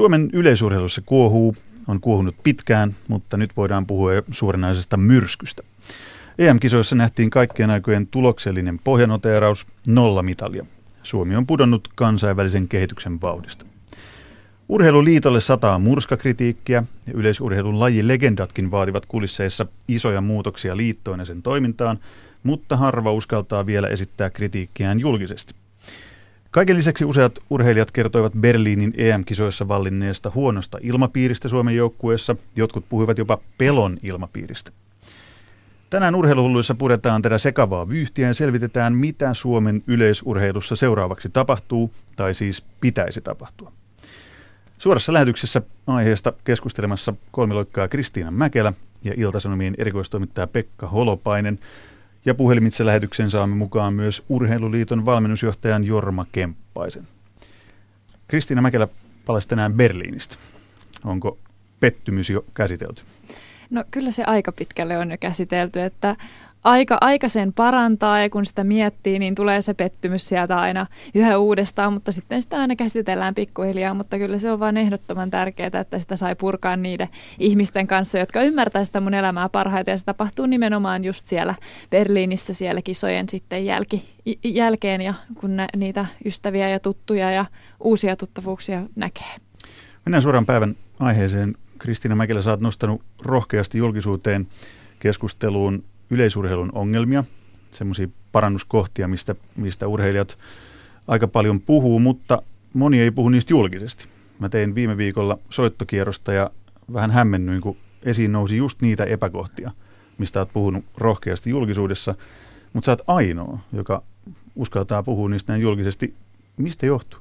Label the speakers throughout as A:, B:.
A: Suomen yleisurheilussa kuohuu, on kuohunut pitkään, mutta nyt voidaan puhua suoranaisesta myrskystä. EM-kisoissa nähtiin kaikkien aikojen tuloksellinen pohjanoteeraus, nolla mitalia. Suomi on pudonnut kansainvälisen kehityksen vauhdista. Urheiluliitolle sataa murskakritiikkiä ja yleisurheilun lajilegendatkin vaativat kulisseissa isoja muutoksia liittoon ja sen toimintaan, mutta harva uskaltaa vielä esittää kritiikkiään julkisesti. Kaiken lisäksi useat urheilijat kertoivat Berliinin EM-kisoissa vallinneesta huonosta ilmapiiristä Suomen joukkueessa. Jotkut puhuivat jopa pelon ilmapiiristä. Tänään urheiluhulluissa puretaan tätä sekavaa vyyhtiä ja selvitetään, mitä Suomen yleisurheilussa seuraavaksi tapahtuu, tai siis pitäisi tapahtua. Suorassa lähetyksessä aiheesta keskustelemassa kolmiloikkaa Kristiina Mäkelä ja Iltasanomien erikoistoimittaja Pekka Holopainen – ja puhelimitse lähetyksen saamme mukaan myös Urheiluliiton valmennusjohtajan Jorma Kemppaisen. Kristiina Mäkelä palasi tänään Berliinistä. Onko pettymys jo käsitelty?
B: No kyllä se aika pitkälle on jo käsitelty, että aika, aika sen parantaa ja kun sitä miettii, niin tulee se pettymys sieltä aina yhä uudestaan, mutta sitten sitä aina käsitellään pikkuhiljaa, mutta kyllä se on vain ehdottoman tärkeää, että sitä sai purkaa niiden ihmisten kanssa, jotka ymmärtää sitä mun elämää parhaiten ja se tapahtuu nimenomaan just siellä Berliinissä siellä kisojen sitten jälki, jälkeen ja kun nä, niitä ystäviä ja tuttuja ja uusia tuttavuuksia näkee.
A: Mennään suoraan päivän aiheeseen. Kristiina Mäkelä, sä oot nostanut rohkeasti julkisuuteen keskusteluun yleisurheilun ongelmia, semmoisia parannuskohtia, mistä, mistä urheilijat aika paljon puhuu, mutta moni ei puhu niistä julkisesti. Mä tein viime viikolla soittokierrosta ja vähän hämmennyin, kun esiin nousi just niitä epäkohtia, mistä olet puhunut rohkeasti julkisuudessa, mutta sä oot ainoa, joka uskaltaa puhua niistä näin julkisesti. Mistä johtuu?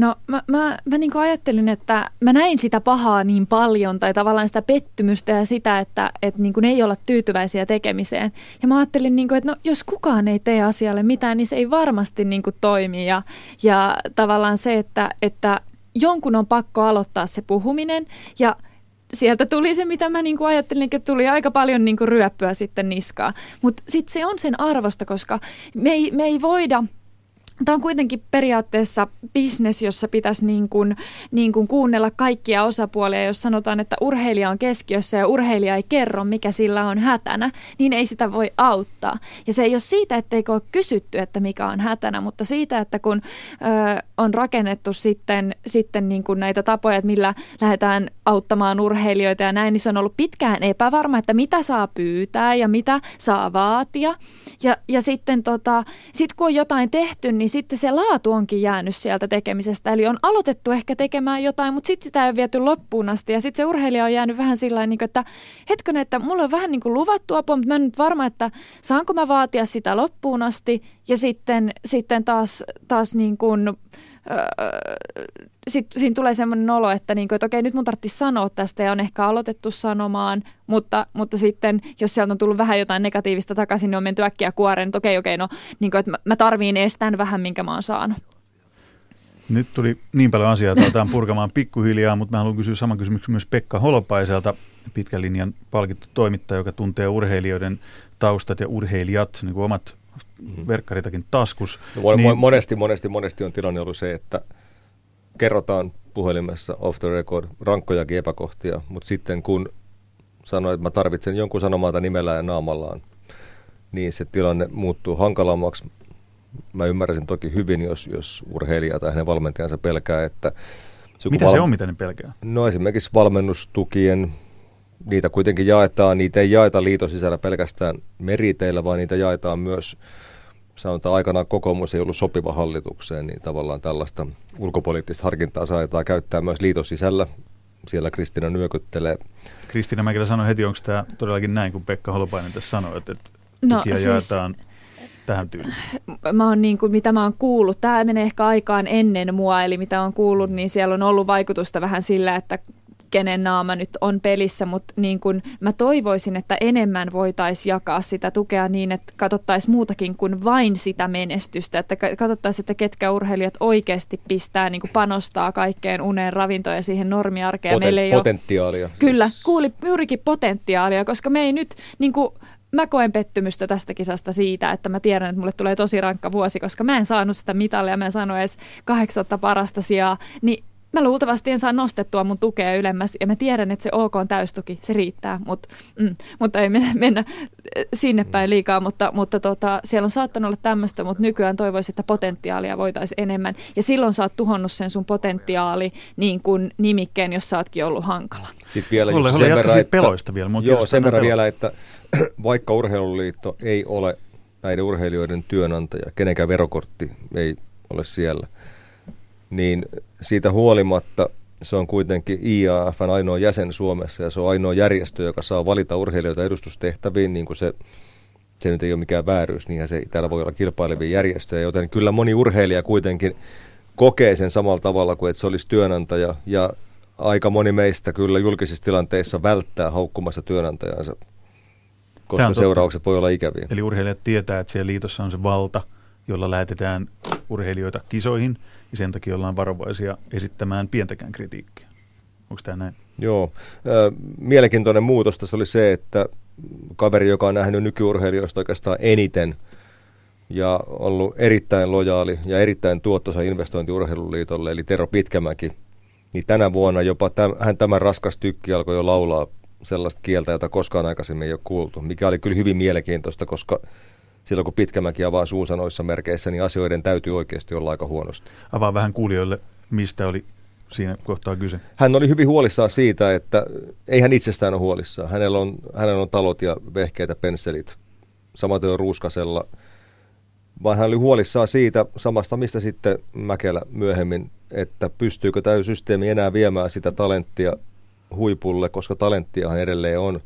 B: No mä, mä, mä niin ajattelin, että mä näin sitä pahaa niin paljon tai tavallaan sitä pettymystä ja sitä, että, että niin ei olla tyytyväisiä tekemiseen. Ja mä ajattelin, niin kuin, että no, jos kukaan ei tee asialle mitään, niin se ei varmasti niin toimi. Ja, ja tavallaan se, että, että jonkun on pakko aloittaa se puhuminen ja sieltä tuli se, mitä mä niinku ajattelin, että tuli aika paljon niinku ryöppyä sitten niskaa. Mutta sitten se on sen arvosta, koska me ei, me ei voida – Tämä on kuitenkin periaatteessa bisnes, jossa pitäisi niin kuin, niin kuin kuunnella kaikkia osapuolia. Jos sanotaan, että urheilija on keskiössä ja urheilija ei kerro, mikä sillä on hätänä, niin ei sitä voi auttaa. Ja se ei ole siitä, etteikö ole kysytty, että mikä on hätänä, mutta siitä, että kun ö, on rakennettu sitten, sitten niin kuin näitä tapoja, että millä lähdetään auttamaan urheilijoita ja näin, niin se on ollut pitkään epävarma, että mitä saa pyytää ja mitä saa vaatia. Ja, ja sitten tota, sit kun on jotain tehty, niin sitten se laatu onkin jäänyt sieltä tekemisestä. Eli on aloitettu ehkä tekemään jotain, mutta sitten sitä ei ole viety loppuun asti. Ja sitten se urheilija on jäänyt vähän sillä niin että hetken, että mulla on vähän niin kuin luvattu apua, mutta mä en nyt varma, että saanko mä vaatia sitä loppuun asti. Ja sitten, sitten taas, taas niin kuin, sitten siinä tulee semmoinen olo, että, niinku, että okei, nyt mun tarvitsisi sanoa tästä ja on ehkä aloitettu sanomaan, mutta, mutta sitten jos sieltä on tullut vähän jotain negatiivista takaisin, niin on menty äkkiä kuoreen, että okei, okei, no niinku, että mä, tarviin estään vähän, minkä mä oon saanut.
A: Nyt tuli niin paljon asiaa, että aletaan purkamaan pikkuhiljaa, mutta mä haluan kysyä saman kysymyksen myös Pekka Holopaiselta, pitkän linjan palkittu toimittaja, joka tuntee urheilijoiden taustat ja urheilijat, niin kuin omat. Verkkaritakin taskus.
C: No, niin, monesti, monesti, monesti on tilanne ollut se, että kerrotaan puhelimessa off the record rankkojakin epäkohtia, mutta sitten kun sanoin, että mä tarvitsen jonkun sanomalta nimellä ja naamallaan, niin se tilanne muuttuu hankalammaksi. Mä ymmärräsin toki hyvin, jos, jos urheilija tai hänen valmentajansa pelkää, että...
A: Mitä val... se on, mitä ne pelkää?
C: No esimerkiksi valmennustukien, niitä kuitenkin jaetaan, niitä ei jaeta liiton sisällä pelkästään meriteillä, vaan niitä jaetaan myös sanotaan aikanaan kokoomus ei ollut sopiva hallitukseen, niin tavallaan tällaista ulkopoliittista harkintaa saattaa käyttää myös liiton sisällä. Siellä Kristina nyökyttelee.
A: Kristina Mäkelä sanoi heti, onko tämä todellakin näin, kun Pekka Holopainen tässä sanoi, että, että no, tukia siis, jaetaan tähän tyyliin?
B: Mä oon niin kuin, mitä mä oon kuullut, tämä menee ehkä aikaan ennen mua, eli mitä on kuullut, niin siellä on ollut vaikutusta vähän sillä, että kenen naama nyt on pelissä, mutta niin kun mä toivoisin, että enemmän voitaisiin jakaa sitä tukea niin, että katsottaisiin muutakin kuin vain sitä menestystä, että katsottaisiin, että ketkä urheilijat oikeasti pistää, niin panostaa kaikkeen uneen, ravintoon ja siihen normiarkeen.
C: Poten, Meillä ei potentiaalia. Ole,
B: kyllä, kuuli juurikin potentiaalia, koska me ei nyt niin kuin, mä koen pettymystä tästä kisasta siitä, että mä tiedän, että mulle tulee tosi rankka vuosi, koska mä en saanut sitä mitalia, mä en saanut edes kahdeksatta parasta sijaa, niin mä luultavasti en saa nostettua mun tukea ylemmäs ja mä tiedän, että se OK on täystuki, se riittää, mut, mm, mutta ei mennä, mennä sinne päin liikaa, mutta, mutta tota, siellä on saattanut olla tämmöistä, mutta nykyään toivoisin, että potentiaalia voitaisiin enemmän ja silloin sä oot tuhonnut sen sun potentiaali niin kuin nimikkeen, jos sä ootkin ollut hankala.
A: Sitten vielä Olle, sen verran, että, peloista vielä.
C: Joo, sen verran vielä, että vaikka urheiluliitto ei ole näiden urheilijoiden työnantaja, kenenkään verokortti ei ole siellä – niin siitä huolimatta se on kuitenkin IAFn ainoa jäsen Suomessa ja se on ainoa järjestö, joka saa valita urheilijoita edustustehtäviin, niin kuin se, se nyt ei ole mikään vääryys, niin se täällä voi olla kilpailevia järjestöjä, joten kyllä moni urheilija kuitenkin kokee sen samalla tavalla kuin että se olisi työnantaja ja aika moni meistä kyllä julkisissa tilanteissa välttää haukkumassa työnantajansa, koska seuraukset voi olla ikäviä.
A: Eli urheilijat tietää, että siellä liitossa on se valta, jolla lähetetään urheilijoita kisoihin – ja sen takia ollaan varovaisia esittämään pientäkään kritiikkiä. Onko tämä näin?
C: Joo. Mielenkiintoinen muutos tässä oli se, että kaveri, joka on nähnyt nykyurheilijoista oikeastaan eniten ja ollut erittäin lojaali ja erittäin tuottoisa investointi urheiluliitolle, eli Tero Pitkämäki, niin tänä vuonna jopa täm, hän tämän raskas tykki alkoi jo laulaa sellaista kieltä, jota koskaan aikaisemmin ei ole kuultu, mikä oli kyllä hyvin mielenkiintoista, koska silloin kun Pitkämäki avaa suunsa noissa merkeissä, niin asioiden täytyy oikeasti olla aika huonosti.
A: Avaa vähän kuulijoille, mistä oli siinä kohtaa kyse?
C: Hän oli hyvin huolissaan siitä, että ei hän itsestään ole huolissaan. Hänellä on, hänellä on talot ja vehkeitä pensselit. Samaten on Ruuskasella. Vaan hän oli huolissaan siitä samasta, mistä sitten Mäkelä myöhemmin, että pystyykö tämä systeemi enää viemään sitä talenttia huipulle, koska talenttiahan edelleen on.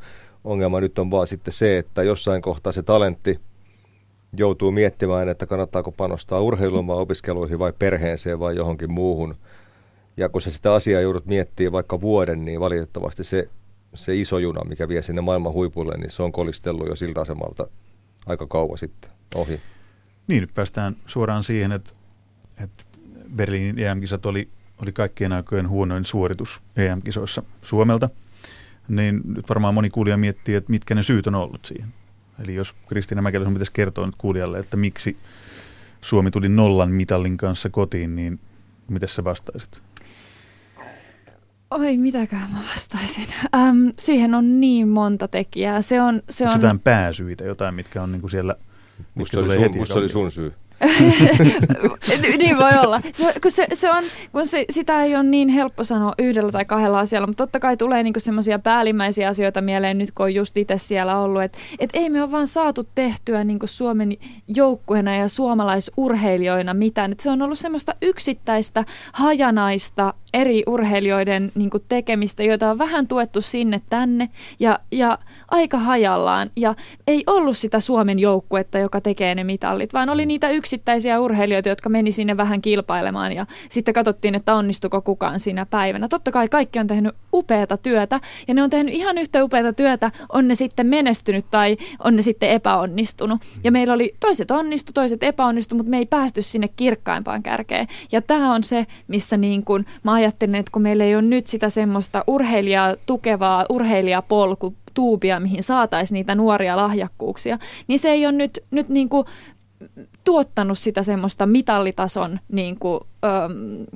C: Ongelma nyt on vaan sitten se, että jossain kohtaa se talentti – joutuu miettimään, että kannattaako panostaa urheiluun vai opiskeluihin vai perheeseen vai johonkin muuhun. Ja kun sä sitä asiaa joudut miettimään vaikka vuoden, niin valitettavasti se, se iso juna, mikä vie sinne maailman huipulle, niin se on kolistellut jo siltä asemalta aika kauan sitten ohi.
A: Niin, nyt päästään suoraan siihen, että, että Berliinin EM-kisat oli, oli kaikkien aikojen huonoin suoritus EM-kisoissa Suomelta. Niin nyt varmaan moni kuulija miettii, että mitkä ne syyt on ollut siihen. Eli jos Kristiina Mäkelä pitäisi kertoa nyt kuulijalle, että miksi Suomi tuli nollan mitallin kanssa kotiin, niin miten sä vastaisit?
B: Oi, mitäkään mä vastaisin. Ähm, siihen on niin monta tekijää. Se on, se
A: on... jotain pääsyitä, jotain, mitkä on niinku siellä...
C: Musta oli, sun, musta oli sun syy.
B: Niin voi olla. Se, kun se, se on, kun se, sitä ei ole niin helppo sanoa yhdellä tai kahdella asialla, mutta totta kai tulee niinku semmoisia päällimmäisiä asioita mieleen nyt, kun on just itse siellä ollut, että et ei me ole vaan saatu tehtyä niinku Suomen joukkueena ja suomalaisurheilijoina mitään. Et se on ollut semmoista yksittäistä, hajanaista eri urheilijoiden niin kuin tekemistä, joita on vähän tuettu sinne tänne ja, ja aika hajallaan. Ja ei ollut sitä Suomen joukkuetta, joka tekee ne mitallit, vaan oli niitä yksittäisiä urheilijoita, jotka meni sinne vähän kilpailemaan ja sitten katsottiin, että onnistuko kukaan siinä päivänä. Totta kai kaikki on tehnyt upeata työtä ja ne on tehnyt ihan yhtä upeata työtä, on ne sitten menestynyt tai on ne sitten epäonnistunut. Ja meillä oli toiset onnistu, toiset epäonnistu, mutta me ei päästy sinne kirkkaimpaan kärkeen. Ja tämä on se, missä niin kuin mä ajattelin, että kun meillä ei ole nyt sitä semmoista urheilijaa tukevaa urheilijapolku, tuubia, mihin saataisiin niitä nuoria lahjakkuuksia, niin se ei ole nyt, nyt niin kuin tuottanut sitä semmoista mitallitason niin kuin, äm,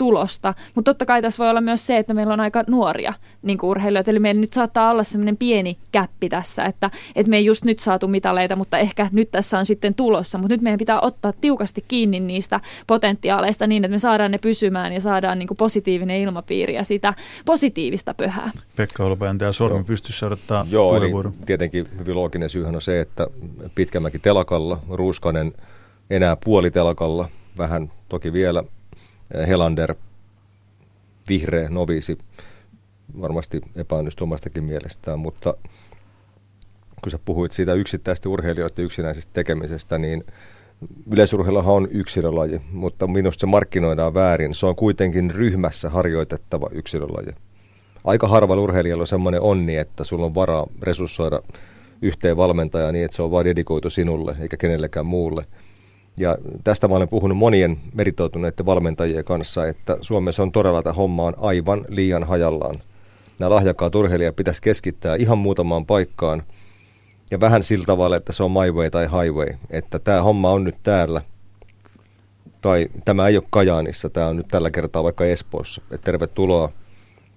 B: tulosta. Mutta totta kai tässä voi olla myös se, että meillä on aika nuoria niin kuin urheilijoita. Eli meillä nyt saattaa olla semmoinen pieni käppi tässä, että, että me ei just nyt saatu mitaleita, mutta ehkä nyt tässä on sitten tulossa. Mutta nyt meidän pitää ottaa tiukasti kiinni niistä potentiaaleista niin, että me saadaan ne pysymään ja saadaan niin kuin positiivinen ilmapiiri ja sitä positiivista pöhää.
A: Pekka Olpajan tämä sormi pystyssä odottaa
C: Joo, eli tietenkin hyvin looginen syyhän on se, että Pitkämäki telakalla, Ruuskanen enää puolitelakalla, vähän toki vielä Helander, vihreä novisi, varmasti epäonnistui omastakin mielestään, mutta kun sä puhuit siitä yksittäistä urheilijoiden yksinäisestä tekemisestä, niin yleisurheiluhan on yksilölaji, mutta minusta se markkinoidaan väärin. Se on kuitenkin ryhmässä harjoitettava yksilölaji. Aika harvalla urheilijalla on semmoinen onni, että sulla on varaa resurssoida yhteen valmentajaa niin, että se on vain dedikoitu sinulle eikä kenellekään muulle – ja tästä mä olen puhunut monien meritoituneiden valmentajien kanssa, että Suomessa on todella tämä homma on aivan liian hajallaan. Nämä lahjakkaat urheilijat pitäisi keskittää ihan muutamaan paikkaan ja vähän sillä tavalla, että se on my way tai highway, että tämä homma on nyt täällä. Tai tämä ei ole Kajaanissa, tämä on nyt tällä kertaa vaikka Espoossa. Et tervetuloa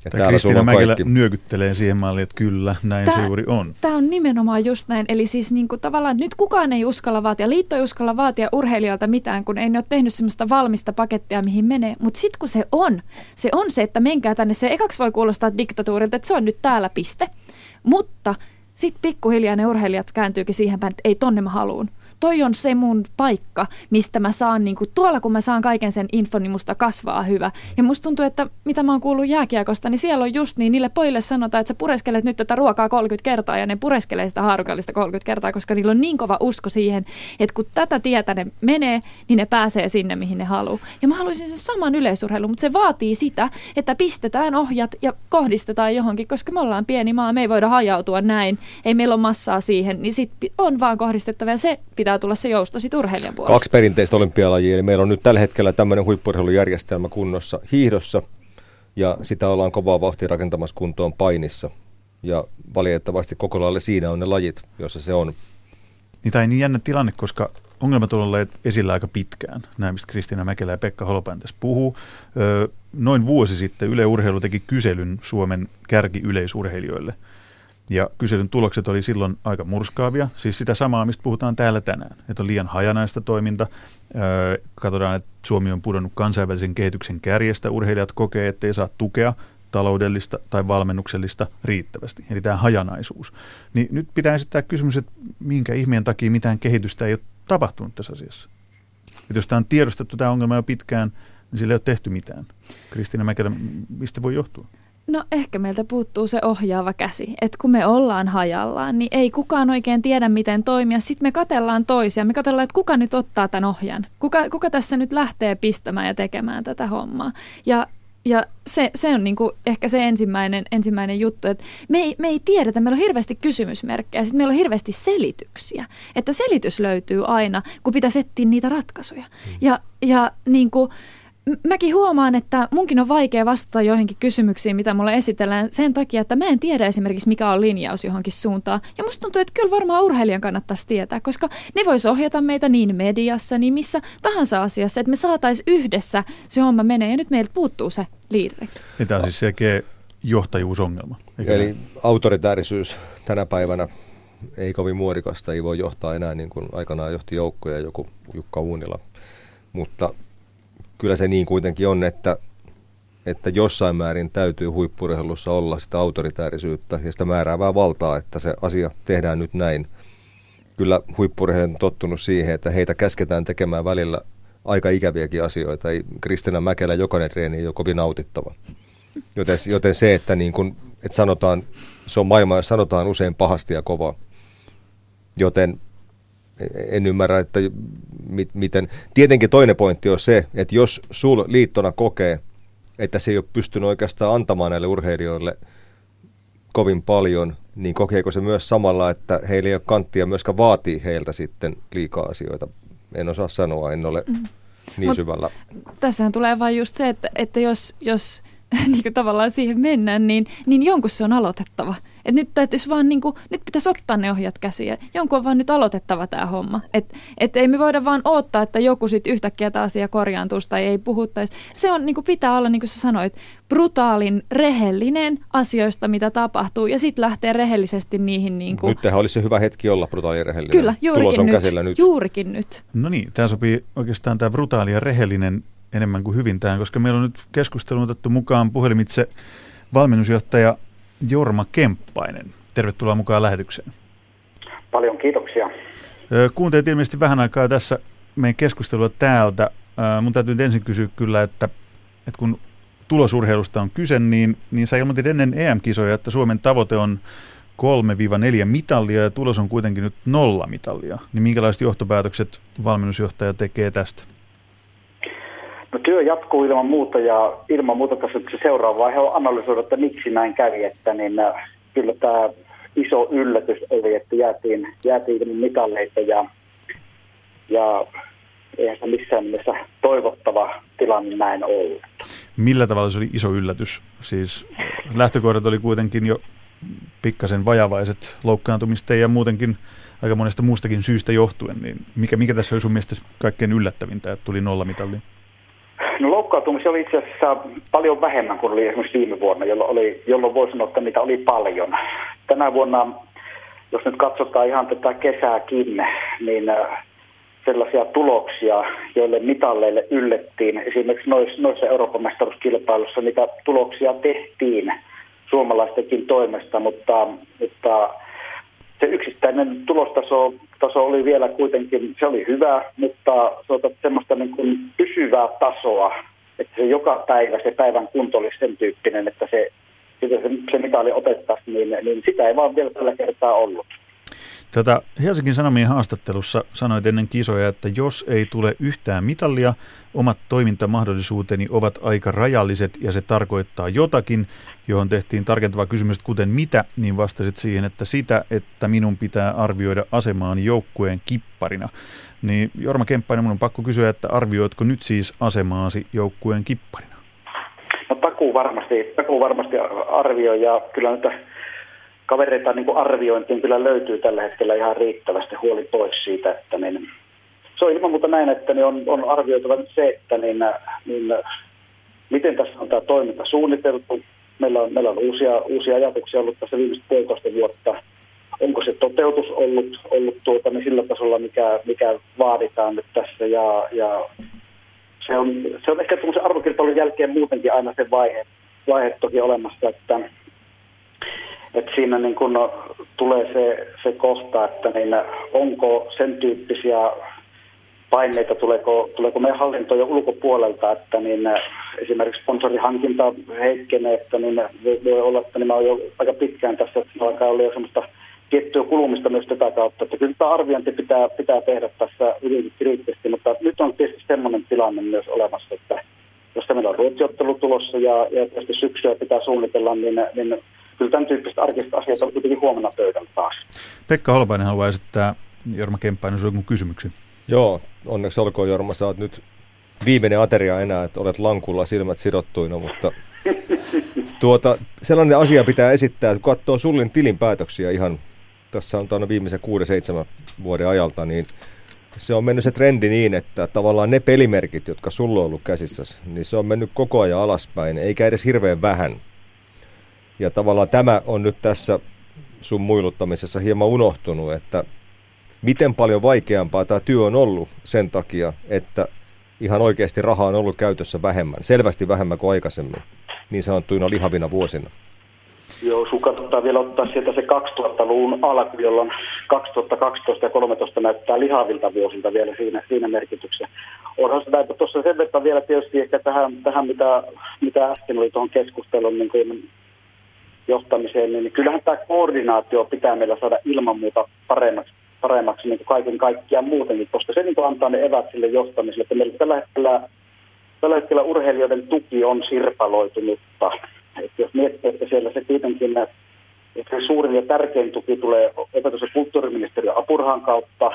A: ja täällä Kristiina Mäkelä kaikki... nyökyttelee siihen malliin, että kyllä, näin tää, se juuri on.
B: Tämä on nimenomaan just näin. Eli siis niin kuin tavallaan nyt kukaan ei uskalla vaatia, liitto ei uskalla vaatia urheilijoilta mitään, kun ei ne ole tehnyt semmoista valmista pakettia, mihin menee. Mutta sitten kun se on, se on se, että menkää tänne. Se ekaksi voi kuulostaa diktatuurilta, että se on nyt täällä piste. Mutta sitten pikkuhiljaa ne urheilijat kääntyykin siihen päin, että ei tonne mä haluun toi on se mun paikka, mistä mä saan, niin kuin, tuolla kun mä saan kaiken sen infon, niin musta kasvaa hyvä. Ja musta tuntuu, että mitä mä oon kuullut jääkiekosta, niin siellä on just niin, niille pojille sanotaan, että sä pureskelet nyt tätä ruokaa 30 kertaa ja ne pureskelee sitä haarukallista 30 kertaa, koska niillä on niin kova usko siihen, että kun tätä tietä ne menee, niin ne pääsee sinne, mihin ne haluaa. Ja mä haluaisin sen saman yleisurheilun, mutta se vaatii sitä, että pistetään ohjat ja kohdistetaan johonkin, koska me ollaan pieni maa, me ei voida hajautua näin, ei meillä ole massaa siihen, niin sit on vaan kohdistettava ja se pitää pitää tulla se jousto sit urheilijan puolesta.
C: Kaksi perinteistä olympialajia, eli meillä on nyt tällä hetkellä tämmöinen huippurheilujärjestelmä kunnossa hiihdossa, ja sitä ollaan kovaa vauhtia rakentamassa kuntoon painissa. Ja valitettavasti koko lailla siinä on ne lajit, joissa se on.
A: Niin tämä niin jännä tilanne, koska ongelmat on olleet esillä aika pitkään. Näin, mistä Kristiina Mäkelä ja Pekka Holopäin tässä puhuu. noin vuosi sitten Yle Urheilu teki kyselyn Suomen kärki-yleisurheilijoille – ja kyselyn tulokset oli silloin aika murskaavia, siis sitä samaa, mistä puhutaan täällä tänään, että on liian hajanaista toiminta. Öö, katsotaan, että Suomi on pudonnut kansainvälisen kehityksen kärjestä, urheilijat kokee, että ei saa tukea taloudellista tai valmennuksellista riittävästi, eli tämä hajanaisuus. Niin nyt pitää esittää kysymys, että minkä ihmeen takia mitään kehitystä ei ole tapahtunut tässä asiassa. Että jos tämä on tiedostettu tämä ongelma jo pitkään, niin sillä ei ole tehty mitään. Kristiina Mäkelä, mistä voi johtua?
B: No ehkä meiltä puuttuu se ohjaava käsi, että kun me ollaan hajallaan, niin ei kukaan oikein tiedä, miten toimia. Sitten me katellaan toisia, me katellaan, että kuka nyt ottaa tämän ohjan, kuka, kuka tässä nyt lähtee pistämään ja tekemään tätä hommaa. Ja ja se, se on niinku ehkä se ensimmäinen, ensimmäinen juttu, että me ei, me ei tiedetä, meillä on hirveästi kysymysmerkkejä, sitten meillä on hirveästi selityksiä. Että selitys löytyy aina, kun pitäisi etsiä niitä ratkaisuja. Mm. Ja, ja niinku, mäkin huomaan, että munkin on vaikea vastata joihinkin kysymyksiin, mitä mulle esitellään sen takia, että mä en tiedä esimerkiksi, mikä on linjaus johonkin suuntaan. Ja musta tuntuu, että kyllä varmaan urheilijan kannattaisi tietää, koska ne vois ohjata meitä niin mediassa, niin missä tahansa asiassa, että me saatais yhdessä se homma menee. Ja nyt meiltä puuttuu se liideri.
A: Niin tämä on siis selkeä johtajuusongelma.
C: Eli näin? autoritäärisyys tänä päivänä ei kovin muodikasta, ei voi johtaa enää niin kuin aikanaan johti joukkoja joku Jukka Uunila. Mutta kyllä se niin kuitenkin on, että, että jossain määrin täytyy huippurheilussa olla sitä autoritäärisyyttä ja sitä määräävää valtaa, että se asia tehdään nyt näin. Kyllä huippurheilijat on tottunut siihen, että heitä käsketään tekemään välillä aika ikäviäkin asioita. Kristina Mäkelä jokainen treeni ei ole kovin nautittava. Joten, joten se, että, niin kun, että sanotaan, se on maailma, jos sanotaan usein pahasti ja kovaa. Joten en ymmärrä, että mit, miten. Tietenkin toinen pointti on se, että jos sul liittona kokee, että se ei ole pystynyt oikeastaan antamaan näille urheilijoille kovin paljon, niin kokeeko se myös samalla, että heillä ei ole kanttia myöskään vaatii heiltä sitten liikaa asioita? En osaa sanoa, en ole mm. niin Mut syvällä.
B: Tässähän tulee vain just se, että, että jos, jos niin tavallaan siihen mennään, niin, niin jonkun se on aloitettava. Et nyt täytyisi vaan, niin kuin, nyt pitäisi ottaa ne ohjat käsiä. Jonkun on vaan nyt aloitettava tämä homma. Et, et ei me voida vaan odottaa, että joku sitten yhtäkkiä tämä asia korjaantuisi tai ei puhuttaisi. Se on, niin kuin pitää olla, niin kuin sä sanoit, brutaalin, rehellinen asioista, mitä tapahtuu. Ja sitten lähtee rehellisesti niihin. Niin kuin...
C: Nyt tähän olisi se hyvä hetki olla brutaali ja rehellinen.
B: Kyllä, juurikin on nyt. Käsillä nyt. Juurikin nyt.
A: No niin, tämä sopii oikeastaan tämä brutaali ja rehellinen enemmän kuin hyvin tähän, koska meillä on nyt keskustelun otettu mukaan puhelimitse valmennusjohtaja Jorma Kemppainen. Tervetuloa mukaan lähetykseen.
D: Paljon kiitoksia.
A: Kuuntelit ilmeisesti vähän aikaa tässä meidän keskustelua täältä. Mun täytyy ensin kysyä kyllä, että, että kun tulosurheilusta on kyse, niin, niin sä ilmoitit ennen EM-kisoja, että Suomen tavoite on 3-4 mitallia ja tulos on kuitenkin nyt nolla mitallia. Niin minkälaiset johtopäätökset valmennusjohtaja tekee tästä?
D: No työ jatkuu ilman muuta ja ilman muuta tässä se seuraava vaihe on analysoida, että miksi näin kävi, että niin äh, kyllä tämä iso yllätys oli, että jäätiin, jäätiin mitalleita ja, ja eihän se missään nimessä toivottava tilanne näin ollut.
A: Millä tavalla se oli iso yllätys? Siis lähtökohdat oli kuitenkin jo pikkasen vajavaiset loukkaantumista ja muutenkin aika monesta muustakin syystä johtuen, niin mikä, mikä tässä oli sun mielestä kaikkein yllättävintä, että tuli nollamitalli?
D: No loukkaantumisia oli itse asiassa paljon vähemmän kuin oli esimerkiksi viime vuonna, jolloin, oli, jolloin voi sanoa, että niitä oli paljon. Tänä vuonna, jos nyt katsotaan ihan tätä kesääkin, niin äh, sellaisia tuloksia, joille mitalleille yllettiin. Esimerkiksi noissa, noissa Euroopan mestaruuskilpailussa niitä tuloksia tehtiin suomalaistenkin toimesta, mutta, mutta se yksittäinen tulostaso taso oli vielä kuitenkin, se oli hyvä, mutta se semmoista niin kuin pysyvää tasoa, että se joka päivä, se päivän kunto olisi sen tyyppinen, että se, se, se mitali otettaisiin, niin, niin sitä ei vaan vielä tällä kertaa ollut.
A: Tätä Helsingin Sanomien haastattelussa sanoit ennen kisoja, että jos ei tule yhtään mitallia, omat toimintamahdollisuuteni ovat aika rajalliset ja se tarkoittaa jotakin, johon tehtiin tarkentava kysymys, kuten mitä, niin vastasit siihen, että sitä, että minun pitää arvioida asemaan joukkueen kipparina. Niin Jorma Kemppainen, minun on pakko kysyä, että arvioitko nyt siis asemaasi joukkueen kipparina?
D: No takuu varmasti, takuu varmasti arvioi ja kyllä nyt kavereita niin kuin arviointiin kyllä löytyy tällä hetkellä ihan riittävästi huoli pois siitä, että niin, se on ilman muuta näin, että niin on, on arvioitava nyt se, että niin, niin, miten tässä on tämä toiminta suunniteltu. Meillä on, meillä on uusia, uusia ajatuksia ollut tässä viimeiset puolitoista vuotta. Onko se toteutus ollut, ollut tuota, niin sillä tasolla, mikä, mikä vaaditaan nyt tässä. Ja, ja se, on, se on ehkä tuollaisen arvokilpailun jälkeen muutenkin aina se vaihe, vaihe toki olemassa, että että siinä niin kun tulee se, se kohta, että niin onko sen tyyppisiä paineita, tuleeko, tuleeko meidän hallinto jo ulkopuolelta, että niin esimerkiksi sponsorihankinta heikkenee, että niin voi olla, että niin mä olen jo aika pitkään tässä, että alkaa olla jo semmoista tiettyä kulumista myös tätä kautta, että kyllä tämä arviointi pitää, pitää tehdä tässä hyvin kriittisesti, mutta nyt on tietysti semmoinen tilanne myös olemassa, että jos meillä on ruotsiottelu tulossa ja, ja tietysti syksyä pitää suunnitella, niin, niin kyllä tämän tyyppiset arkiset asiat on kuitenkin huomenna pöydällä taas.
A: Pekka Holpainen haluaa esittää Jorma Kemppainen sinulle jonkun kysymyksen.
C: Joo, onneksi olkoon Jorma, sä oot nyt viimeinen ateria enää, että olet lankulla silmät sidottuina, mutta tuota, sellainen asia pitää esittää, että kun katsoo Sullin tilinpäätöksiä ihan, tässä on tuonne viimeisen 6-7 vuoden ajalta, niin se on mennyt se trendi niin, että tavallaan ne pelimerkit, jotka sulla on ollut käsissä, niin se on mennyt koko ajan alaspäin, eikä edes hirveän vähän. Ja tavallaan tämä on nyt tässä sun muiluttamisessa hieman unohtunut, että miten paljon vaikeampaa tämä työ on ollut sen takia, että ihan oikeasti rahaa on ollut käytössä vähemmän, selvästi vähemmän kuin aikaisemmin, niin sanottuina lihavina vuosina.
D: Joo, sun kannattaa vielä ottaa sieltä se 2000-luvun alku, jolloin 2012 ja 2013 näyttää lihavilta vuosilta vielä siinä, siinä merkityksessä. Onhan sitä, että tuossa sen verran vielä tietysti ehkä tähän, tähän mitä, mitä äsken oli tuohon keskusteluun niin kuin johtamiseen, niin kyllähän tämä koordinaatio pitää meillä saada ilman muuta paremmaksi, paremmaksi niin kuin kaiken kaikkiaan muutenkin, koska se niin kuin antaa ne evät sille johtamiselle, että meillä tällä hetkellä, tällä hetkellä urheilijoiden tuki on sirpaloitunutta. Että jos miettii, että siellä se kuitenkin että suurin ja tärkein tuki tulee opetus- ja kulttuuriministeriön apurhan kautta.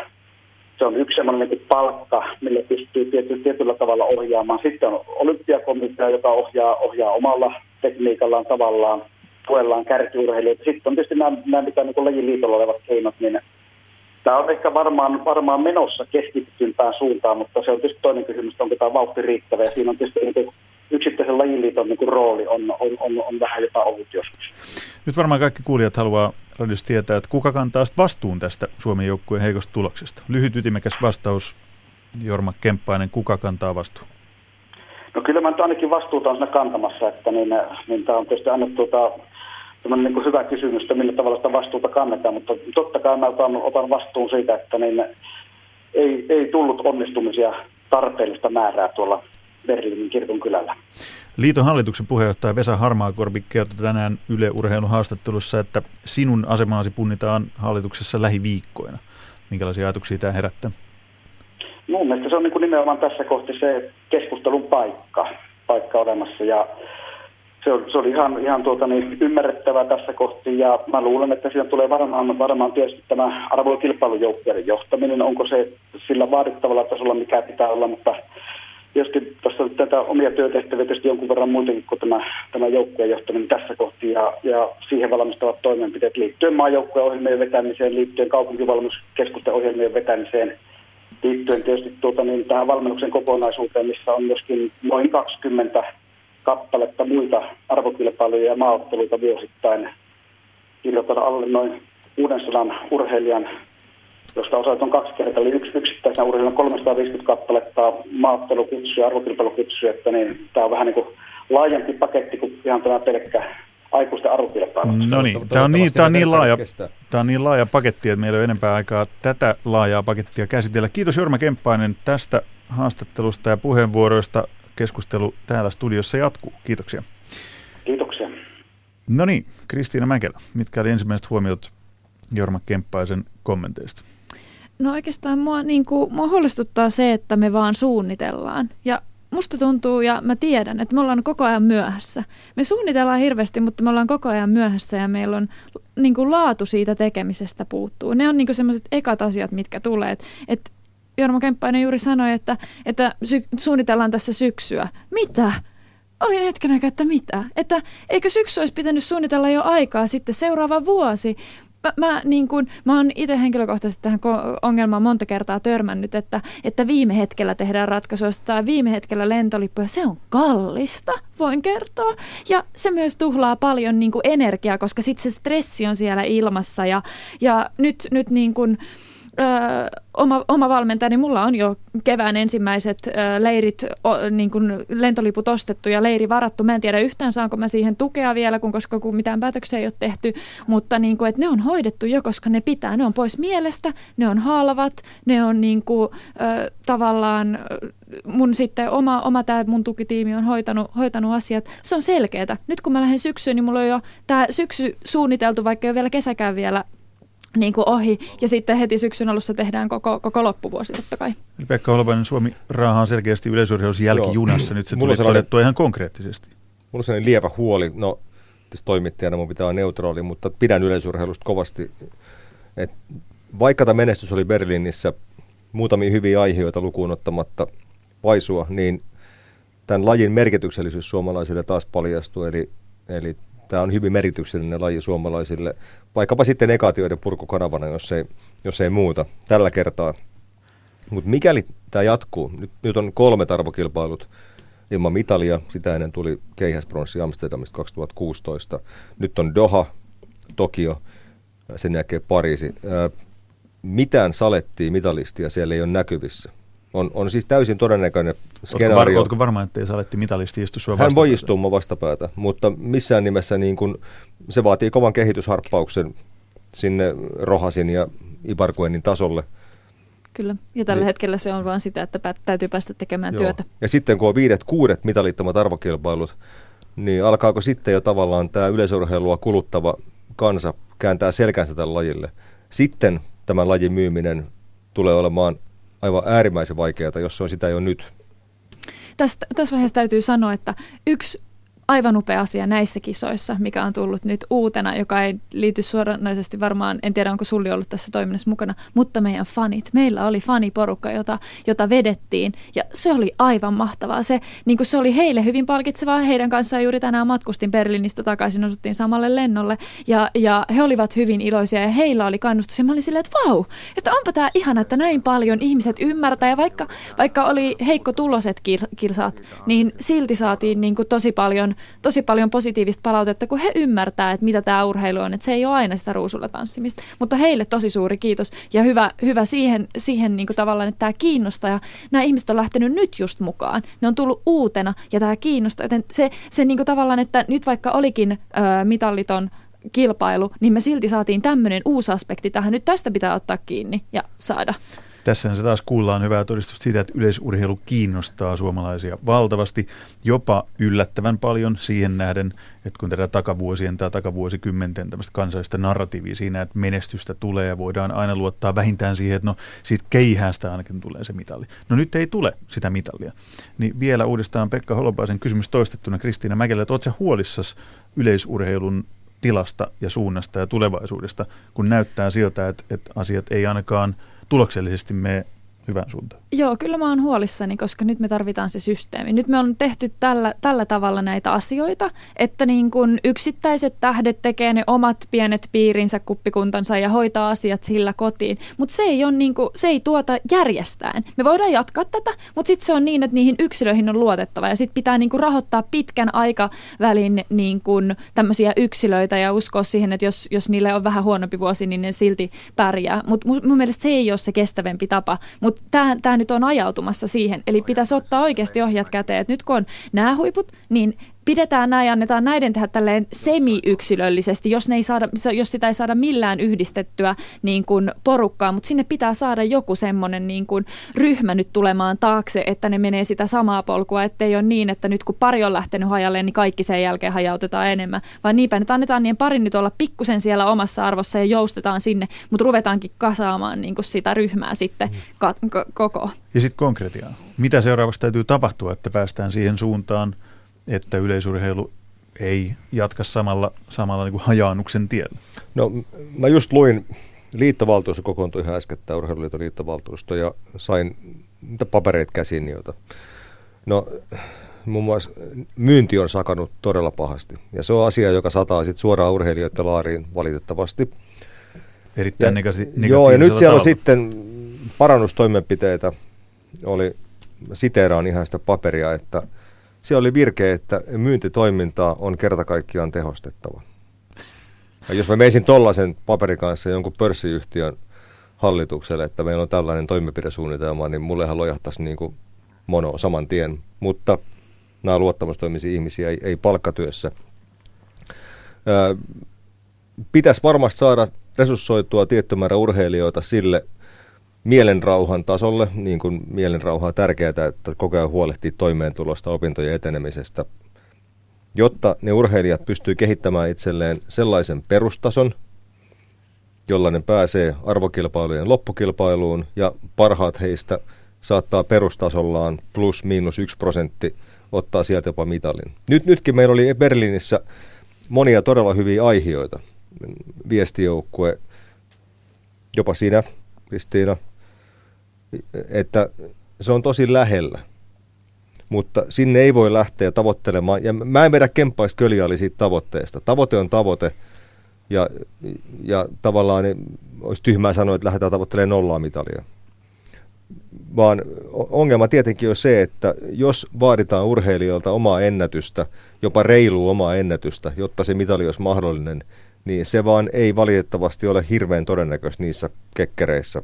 D: Se on yksi sellainen niin palkka, millä pystyy tiety, tietyllä tavalla ohjaamaan. Sitten on olympiakomitea, joka ohjaa, ohjaa omalla tekniikallaan tavallaan tuellaan kärkiurheilijoita. Sitten on tietysti nämä, nämä mitä niin lajiliitolla olevat keinot, niin tämä on ehkä varmaan, varmaan menossa keskittympään suuntaan, mutta se on tietysti toinen kysymys, että onko tämä vauhti riittävä. Ja siinä on tietysti niin yksittäisen lajiliiton niin rooli on, on, on, on vähän jopa ollut joskus.
A: Nyt varmaan kaikki kuulijat haluaa radiossa tietää, että kuka kantaa vastuun tästä Suomen joukkueen heikosta tuloksesta. Lyhyt ytimekäs vastaus, Jorma Kemppainen, kuka kantaa vastuun?
D: No kyllä mä nyt ainakin vastuuta on siinä kantamassa, että niin, niin tämä on tietysti annettu tuota, niin kuin hyvä kysymys, että millä tavalla sitä vastuuta kannetaan, mutta totta kai mä otan, otan vastuun siitä, että niin ei, ei tullut onnistumisia tarpeellista määrää tuolla Berliinin kirkon kylällä.
A: Liiton hallituksen puheenjohtaja Vesa Harmaakorpi kertoi tänään Yle Urheilun haastattelussa, että sinun asemaasi punnitaan hallituksessa lähiviikkoina. Minkälaisia ajatuksia tämä herättää?
D: Mun mielestä se on niin kuin nimenomaan tässä kohti se keskustelun paikka, paikka olemassa ja se, on, se oli ihan, ihan tuota niin, ymmärrettävää tässä kohti ja mä luulen, että siinä tulee varmaan, varmaan tietysti tämä arvoilukilpailujoukkueiden johtaminen, onko se sillä vaadittavalla tasolla mikä pitää olla, mutta tietysti tuossa tätä omia työtehtäviä tietysti jonkun verran muutenkin kuin tämä, tämä joukkueen johtaminen tässä kohti ja, ja siihen valmistavat toimenpiteet liittyen maajoukkueen ohjelmien vetämiseen, liittyen kaupunkivalmennuskeskusten ohjelmien vetämiseen, liittyen tietysti tuota, niin tähän valmennuksen kokonaisuuteen, missä on myöskin noin 20 kappaletta muita arvokilpailuja ja maaotteluita vuosittain. Kirjoitan alle noin 600 urheilijan josta osat on kaksi kertaa, eli yksi yksittäisenä urheilun 350 kappaletta maattelukutsuja, arvokilpailukutsuja, että niin, tämä on vähän niin kuin laajempi paketti kuin ihan tämä pelkkä aikuisten arvokilpailu.
A: No niin, tämä on niin, tämä on niin, laaja, tämä on niin laaja paketti, että meillä ei ole enempää aikaa tätä laajaa pakettia käsitellä. Kiitos Jorma Kemppainen tästä haastattelusta ja puheenvuoroista. Keskustelu täällä studiossa jatkuu. Kiitoksia.
D: Kiitoksia.
A: No niin, Kristiina Mäkelä, mitkä oli ensimmäiset huomiot Jorma Kemppaisen kommenteista?
B: No oikeastaan mua, niin kuin, mua huolestuttaa se, että me vaan suunnitellaan. Ja musta tuntuu ja mä tiedän, että me ollaan koko ajan myöhässä. Me suunnitellaan hirveästi, mutta me ollaan koko ajan myöhässä ja meillä on niin kuin laatu siitä tekemisestä puuttuu. Ne on niin semmoiset ekat asiat, mitkä tulee. Että et Jorma Kemppainen juuri sanoi, että, että sy- suunnitellaan tässä syksyä. Mitä? Olin hetken aikaa, että mitä? Että eikö syksy olisi pitänyt suunnitella jo aikaa sitten seuraava vuosi? mä, mä, niin kun, mä oon itse henkilökohtaisesti tähän ongelmaan monta kertaa törmännyt, että, että viime hetkellä tehdään ratkaisuja, tai viime hetkellä lentolippuja. Se on kallista, voin kertoa. Ja se myös tuhlaa paljon niin energiaa, koska sitten se stressi on siellä ilmassa. Ja, ja nyt, nyt niin kun, ö, oma, oma valmentajani, mulla on jo kevään ensimmäiset ö, leirit, o, niin kuin lentoliput ostettu ja leiri varattu. Mä en tiedä yhtään saanko mä siihen tukea vielä, kun, koska kun mitään päätöksiä ei ole tehty, mutta niin kuin, että ne on hoidettu jo, koska ne pitää. Ne on pois mielestä, ne on halvat, ne on niin kuin, ö, tavallaan mun sitten oma, oma tämä mun tukitiimi on hoitanut, hoitanut asiat. Se on selkeää. Nyt kun mä lähden syksyyn, niin mulla on jo tämä syksy suunniteltu, vaikka ei ole vielä kesäkään vielä niin kuin ohi. Ja sitten heti syksyn alussa tehdään koko, koko loppuvuosi totta kai.
A: Eli Pekka Holopainen, Suomi rahaa on selkeästi yleisurheilussa jälkijunassa. Nyt se tuli todettua ihan konkreettisesti.
C: Mulla on sellainen lievä huoli. No, tässä toimittajana mun pitää olla neutraali, mutta pidän yleisurheilusta kovasti. Et vaikka tämä menestys oli Berliinissä muutamia hyviä aiheita lukuun ottamatta paisua, niin tämän lajin merkityksellisyys suomalaisille taas paljastui. Eli, eli tämä on hyvin merkityksellinen laji suomalaisille, vaikkapa sitten negaatioiden purkukanavana, jos ei, jos ei muuta tällä kertaa. Mutta mikäli tämä jatkuu, nyt, nyt on kolme arvokilpailut ilman mitalia, sitä ennen tuli keihäspronssi Amsterdamista 2016, nyt on Doha, Tokio, sen jälkeen Pariisi. Ää, mitään salettia mitalistia siellä ei ole näkyvissä. On, on siis täysin todennäköinen skenaario.
A: Oletko varma, että ei Saletti mitalisti istu
C: sua Hän voi istua mun vastapäätä, mutta missään nimessä niin kun, se vaatii kovan kehitysharppauksen sinne Rohasin ja Ibarguenin tasolle.
B: Kyllä, ja tällä niin. hetkellä se on vain sitä, että täytyy päästä tekemään Joo. työtä.
C: Ja sitten kun on viidet, kuudet mitalittomat arvokilpailut, niin alkaako sitten jo tavallaan tämä yleisurheilua kuluttava kansa kääntää selkänsä tälle lajille. Sitten tämän lajin myyminen tulee olemaan aivan äärimmäisen vaikeaa, jos se on sitä jo nyt.
B: Tästä, tässä vaiheessa täytyy sanoa, että yksi aivan upea asia näissä kisoissa, mikä on tullut nyt uutena, joka ei liity suoranaisesti varmaan, en tiedä onko Sulli ollut tässä toiminnassa mukana, mutta meidän fanit. Meillä oli faniporukka, jota, jota vedettiin ja se oli aivan mahtavaa. Se, niin se oli heille hyvin palkitsevaa. Heidän kanssaan juuri tänään matkustin Berliinistä takaisin, osuttiin samalle lennolle ja, ja he olivat hyvin iloisia ja heillä oli kannustus. Ja mä olin silleen, että vau, että onpa tämä ihana, että näin paljon ihmiset ymmärtää ja vaikka, vaikka oli heikko tuloset kirsat, niin silti saatiin niin kuin tosi paljon tosi paljon positiivista palautetta, kun he ymmärtää, että mitä tämä urheilu on, että se ei ole aina sitä ruusulla tanssimista. Mutta heille tosi suuri kiitos ja hyvä, hyvä siihen, siihen niin kuin tavallaan, että tämä kiinnostaa ja nämä ihmiset on lähtenyt nyt just mukaan. Ne on tullut uutena ja tämä kiinnostaa, joten se, se niin kuin tavallaan, että nyt vaikka olikin ö, mitalliton kilpailu, niin me silti saatiin tämmöinen uusi aspekti tähän. Nyt tästä pitää ottaa kiinni ja saada.
A: Tässä se taas kuullaan hyvää todistusta siitä, että yleisurheilu kiinnostaa suomalaisia valtavasti, jopa yllättävän paljon siihen nähden, että kun tätä takavuosien tai takavuosikymmenten tämmöistä kansallista narratiivia siinä, että menestystä tulee ja voidaan aina luottaa vähintään siihen, että no siitä keihästä ainakin tulee se mitalli. No nyt ei tule sitä mitallia. Niin vielä uudestaan Pekka Holopaisen kysymys toistettuna Kristiina Mäkelä, että oletko huolissasi yleisurheilun tilasta ja suunnasta ja tulevaisuudesta, kun näyttää siltä, että, että asiat ei ainakaan – tuloksellisesti me hyvään suuntaan?
B: Joo, kyllä mä oon huolissani, koska nyt me tarvitaan se systeemi. Nyt me on tehty tällä, tällä tavalla näitä asioita, että niin kun yksittäiset tähdet tekee ne omat pienet piirinsä, kuppikuntansa ja hoitaa asiat sillä kotiin. Mutta se, ei niin se ei tuota järjestään. Me voidaan jatkaa tätä, mutta sitten se on niin, että niihin yksilöihin on luotettava ja sitten pitää niin rahoittaa pitkän aikavälin niin tämmöisiä yksilöitä ja uskoa siihen, että jos, jos niille on vähän huonompi vuosi, niin ne silti pärjää. Mutta mun mielestä se ei ole se kestävämpi tapa. Mutta tämä nyt on ajautumassa siihen. Eli pitäisi ottaa oikeasti ohjat käteen, että nyt kun on nämä huiput, niin pidetään ja annetaan näiden tehdä tälleen semi-yksilöllisesti, jos, ne ei saada, jos sitä ei saada millään yhdistettyä niin kuin porukkaa, mutta sinne pitää saada joku semmoinen niin kuin ryhmä nyt tulemaan taakse, että ne menee sitä samaa polkua, ettei ole niin, että nyt kun pari on lähtenyt hajalle, niin kaikki sen jälkeen hajautetaan enemmän, vaan niinpä, että annetaan niiden parin nyt olla pikkusen siellä omassa arvossa ja joustetaan sinne, mutta ruvetaankin kasaamaan niin kuin sitä ryhmää sitten ka- koko.
A: Ja sitten konkretiaa. Mitä seuraavaksi täytyy tapahtua, että päästään siihen suuntaan, että yleisurheilu ei jatka samalla, samalla niin kuin hajaannuksen tiellä?
C: No mä just luin, liittovaltuusto kokoontui ihan äskettäin, urheiluliiton liittovaltuusto, ja sain niitä papereita käsiin joita. No muun muassa myynti on sakannut todella pahasti, ja se on asia, joka sataa sitten suoraan urheilijoiden laariin valitettavasti.
A: Erittäin ja, negati-
C: Joo, ja nyt siellä on sitten parannustoimenpiteitä, oli, siteeraan ihan sitä paperia, että – siellä oli virke, että myyntitoimintaa on kerta kaikkiaan tehostettava. Ja jos mä meisin tollaisen paperin kanssa jonkun pörssiyhtiön hallitukselle, että meillä on tällainen toimenpidesuunnitelma, niin mullehan lojahtaisi niin kuin mono saman tien. Mutta nämä luottamustoimisia ihmisiä ei, ei palkkatyössä. Pitäisi varmasti saada resurssoitua tietty määrä urheilijoita sille mielenrauhan tasolle, niin kuin mielenrauhaa tärkeää, että koko ajan huolehtii toimeentulosta, opintojen etenemisestä, jotta ne urheilijat pystyy kehittämään itselleen sellaisen perustason, jolla ne pääsee arvokilpailujen loppukilpailuun ja parhaat heistä saattaa perustasollaan plus miinus yksi prosentti ottaa sieltä jopa mitalin. Nyt, nytkin meillä oli Berliinissä monia todella hyviä aihioita. Viestijoukkue, jopa siinä Kristiina, että se on tosi lähellä. Mutta sinne ei voi lähteä tavoittelemaan, ja mä en vedä kemppaisi köliäli siitä tavoitteesta. Tavoite on tavoite, ja, ja tavallaan niin olisi tyhmää sanoa, että lähdetään tavoittelemaan nollaa mitalia. Vaan ongelma tietenkin on se, että jos vaaditaan urheilijoilta omaa ennätystä, jopa reilu omaa ennätystä, jotta se mitali olisi mahdollinen, niin se vaan ei valitettavasti ole hirveän todennäköistä niissä kekkereissä,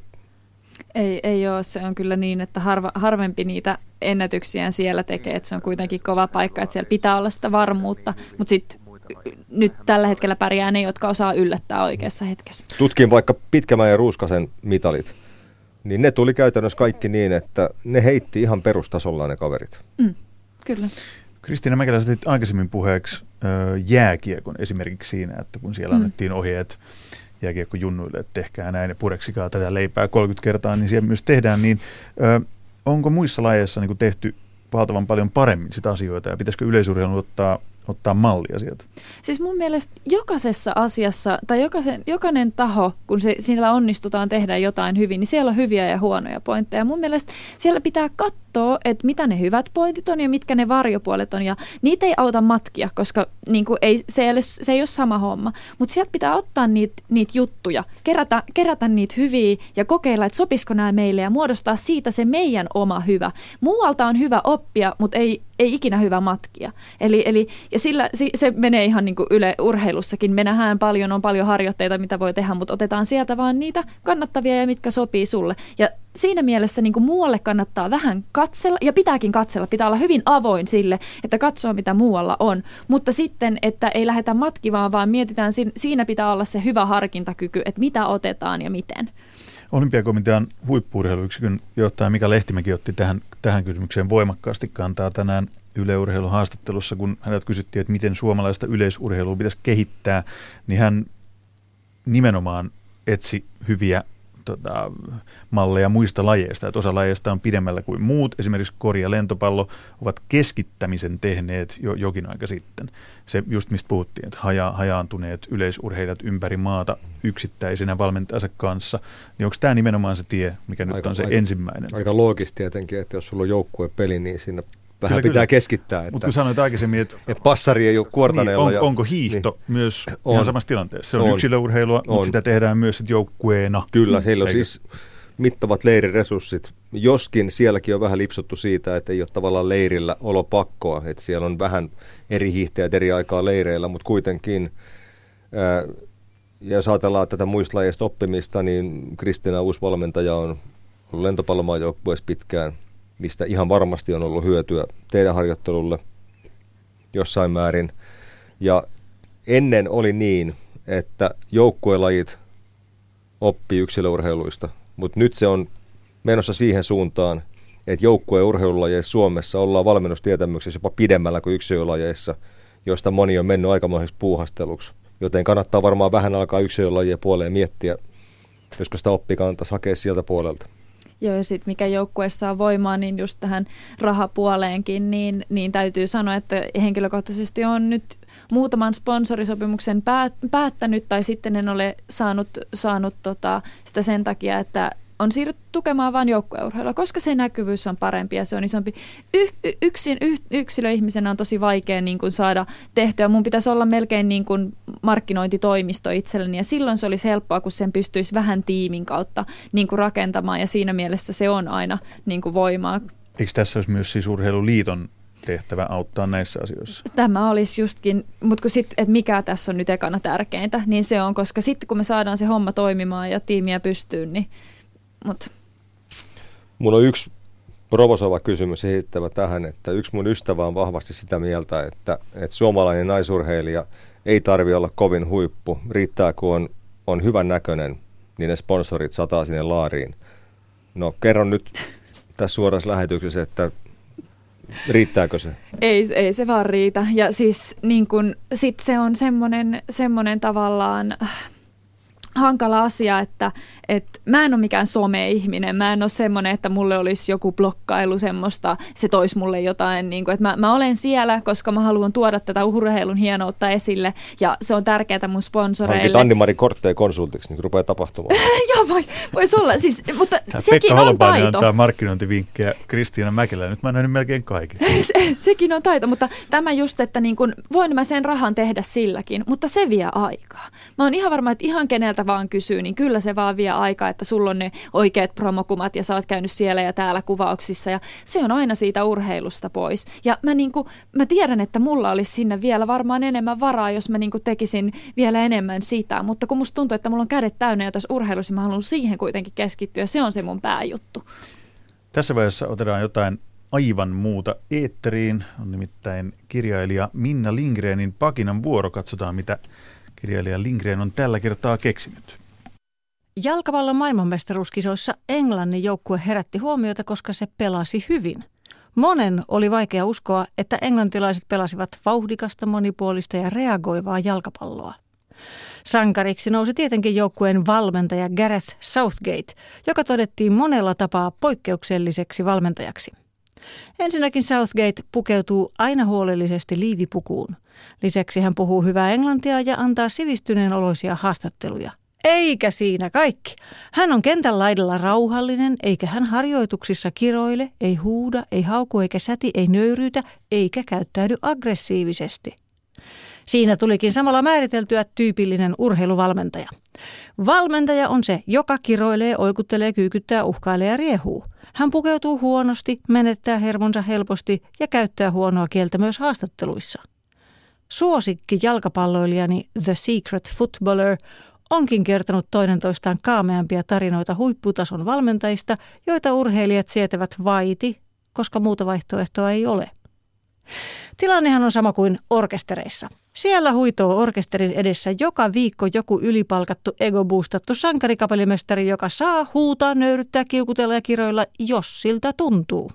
B: ei, ei ole. Se on kyllä niin, että harva, harvempi niitä ennätyksiä siellä tekee. Että se on kuitenkin kova paikka, että siellä pitää olla sitä varmuutta. Mutta sitten nyt tällä hetkellä pärjää ne, jotka osaa yllättää oikeassa hetkessä.
C: Tutkin vaikka Pitkämään ja Ruuskasen mitalit. Niin ne tuli käytännössä kaikki niin, että ne heitti ihan perustasolla ne kaverit.
B: Mm, kyllä.
A: Kristiina Mäkelä, sä aikaisemmin puheeksi jääkiekon esimerkiksi siinä, että kun siellä mm. annettiin ohjeet jääkiekkojunnuille, että tehkää näin ja pureksikaa tätä leipää 30 kertaa, niin siellä myös tehdään, niin ö, onko muissa lajeissa niin tehty valtavan paljon paremmin sitä asioita ja pitäisikö yleisurheilun ottaa ottaa mallia sieltä?
B: Siis mun mielestä jokaisessa asiassa, tai jokaisen, jokainen taho, kun se, siellä onnistutaan tehdä jotain hyvin, niin siellä on hyviä ja huonoja pointteja. Mun mielestä siellä pitää katsoa, että mitä ne hyvät pointit on ja mitkä ne varjopuolet on. Ja niitä ei auta matkia, koska niin kuin ei, se, ei ole, se ei ole sama homma. Mutta sieltä pitää ottaa niitä niit juttuja, kerätä, kerätä niitä hyviä ja kokeilla, että sopisiko nämä meille ja muodostaa siitä se meidän oma hyvä. Muualta on hyvä oppia, mutta ei, ei ikinä hyvä matkia. Eli, eli, ja sillä se menee ihan niin kuin yle urheilussakin. Me nähdään paljon, on paljon harjoitteita, mitä voi tehdä, mutta otetaan sieltä vaan niitä kannattavia ja mitkä sopii sulle. Ja siinä mielessä niin kuin muualle kannattaa vähän katsella, ja pitääkin katsella, pitää olla hyvin avoin sille, että katsoo mitä muualla on. Mutta sitten, että ei lähdetä matkivaan, vaan mietitään, siinä pitää olla se hyvä harkintakyky, että mitä otetaan ja miten.
A: Olympiakomitean huippuurheiluyksikön johtaja Mika Lehtimäki otti tähän, tähän kysymykseen voimakkaasti kantaa tänään yleurheilun haastattelussa, kun häneltä kysyttiin, että miten suomalaista yleisurheilua pitäisi kehittää, niin hän nimenomaan etsi hyviä tota, malleja muista lajeista. Että osa lajeista on pidemmällä kuin muut. Esimerkiksi kori- ja lentopallo ovat keskittämisen tehneet jo jokin aika sitten. Se just mistä puhuttiin, että haja, hajaantuneet yleisurheilijat ympäri maata yksittäisenä valmentajansa kanssa. Niin onko tämä nimenomaan se tie, mikä nyt aika, on se
C: aika,
A: ensimmäinen?
C: Aika loogisesti tietenkin, että jos sulla on joukkuepeli, niin siinä vähän kyllä, pitää kyllä. keskittää. Että,
A: Mutta kun sanoit aikaisemmin, että,
C: että passari ei ole kuortaneella.
A: Niin, on, onko hiihto niin, on, ihan samassa tilanteessa? Se on, on yksilöurheilua, on. mutta sitä tehdään myös joukkueena.
C: Kyllä, heillä on siis mittavat leiriresurssit, joskin sielläkin on vähän lipsuttu siitä, että ei ole tavallaan leirillä olopakkoa, että siellä on vähän eri hiihtäjät eri aikaa leireillä, mutta kuitenkin, ää, ja jos ajatellaan tätä muista lajeista oppimista, niin Kristina uusi valmentaja on ollut lentopallomaajoukkueessa pitkään, mistä ihan varmasti on ollut hyötyä teidän harjoittelulle jossain määrin. Ja ennen oli niin, että joukkuelajit oppii yksilöurheiluista, mutta nyt se on menossa siihen suuntaan, että joukkueurheilulajeissa Suomessa ollaan valmennustietämyksessä jopa pidemmällä kuin yksilölajeissa, joista moni on mennyt aikamoiseksi puuhasteluksi. Joten kannattaa varmaan vähän alkaa yksilölajien puoleen miettiä, josko sitä oppia kannattaisi hakea sieltä puolelta.
B: Joo, ja sitten mikä joukkueessa on voimaa, niin just tähän rahapuoleenkin, niin, niin täytyy sanoa, että henkilökohtaisesti on nyt muutaman sponsorisopimuksen päät, päättänyt, tai sitten en ole saanut, saanut tota, sitä sen takia, että on siirrytty tukemaan vain joukkueurheilua, koska se näkyvyys on parempi ja se on isompi. Y- yksin, y- yksilöihmisenä on tosi vaikea niin kuin saada tehtyä. Mun pitäisi olla melkein niin kuin markkinointitoimisto itselleni ja silloin se olisi helppoa, kun sen pystyisi vähän tiimin kautta niin kuin rakentamaan ja siinä mielessä se on aina niin kuin voimaa.
A: Eikö tässä olisi myös siis urheiluliiton tehtävä auttaa näissä asioissa?
B: Tämä olisi justkin, mutta kun sit, että mikä tässä on nyt ekana tärkeintä, niin se on, koska sitten kun me saadaan se homma toimimaan ja tiimiä pystyyn, niin mut.
C: Mun on yksi provosoiva kysymys esittävä tähän, että yksi mun ystävä on vahvasti sitä mieltä, että, että suomalainen naisurheilija ei tarvi olla kovin huippu. Riittää, kun on, on hyvän näköinen, niin ne sponsorit sataa sinne laariin. No kerron nyt tässä suorassa lähetyksessä, että riittääkö se?
B: Ei, ei se vaan riitä. Ja siis niin kun, sit se on semmoinen, semmoinen tavallaan hankala asia, että, että mä en ole mikään some-ihminen. Mä en ole semmoinen, että mulle olisi joku blokkailu semmoista, se toisi mulle jotain. Niin kuin, että mä, mä olen siellä, koska mä haluan tuoda tätä urheilun hienoutta esille ja se on tärkeää mun sponsoreille. Hankit
C: Anni-Mari Kortteja konsultiksi, niin rupeaa tapahtumaan.
B: Joo, voi, voisi olla. Siis, mutta Tämä sekin Pekka on taito.
A: antaa markkinointivinkkejä Kristiina Mäkelä. Nyt mä nähnyt melkein kaiken.
B: se, sekin on taito, mutta tämä just, että niin kun, voin mä sen rahan tehdä silläkin, mutta se vie aikaa. Mä oon ihan varma, että ihan keneltä vaan kysyy, niin kyllä se vaan vie aikaa, että sulla on ne oikeat promokumat ja sä oot käynyt siellä ja täällä kuvauksissa ja se on aina siitä urheilusta pois. Ja mä, niin kuin, mä tiedän, että mulla olisi sinne vielä varmaan enemmän varaa, jos mä niin kuin tekisin vielä enemmän sitä, mutta kun musta tuntuu, että mulla on kädet täynnä ja tässä urheilussa mä haluan siihen kuitenkin keskittyä, se on se mun pääjuttu.
A: Tässä vaiheessa otetaan jotain aivan muuta eetteriin. On nimittäin kirjailija Minna Lindgrenin Pakinan vuoro. Katsotaan, mitä kirjailija Lindgren on tällä kertaa keksinyt.
E: Jalkapallon maailmanmestaruuskisoissa Englannin joukkue herätti huomiota, koska se pelasi hyvin. Monen oli vaikea uskoa, että englantilaiset pelasivat vauhdikasta, monipuolista ja reagoivaa jalkapalloa. Sankariksi nousi tietenkin joukkueen valmentaja Gareth Southgate, joka todettiin monella tapaa poikkeukselliseksi valmentajaksi. Ensinnäkin Southgate pukeutuu aina huolellisesti liivipukuun. Lisäksi hän puhuu hyvää englantia ja antaa sivistyneen oloisia haastatteluja – eikä siinä kaikki. Hän on kentän laidalla rauhallinen, eikä hän harjoituksissa kiroile, ei huuda, ei hauku eikä säti, ei nöyryytä, eikä käyttäydy aggressiivisesti. Siinä tulikin samalla määriteltyä tyypillinen urheiluvalmentaja. Valmentaja on se, joka kiroilee, oikuttelee, kyykyttää, uhkailee ja riehuu. Hän pukeutuu huonosti, menettää hermonsa helposti ja käyttää huonoa kieltä myös haastatteluissa. Suosikki jalkapalloilijani The Secret Footballer onkin kertonut toinen toistaan kaameampia tarinoita huipputason valmentajista, joita urheilijat sietävät vaiti, koska muuta vaihtoehtoa ei ole. Tilannehan on sama kuin orkestereissa. Siellä huitoo orkesterin edessä joka viikko joku ylipalkattu egobuustattu sankarikapelimestari, joka saa huutaa, nöyryttää, kiukutella ja kiroilla, jos siltä tuntuu.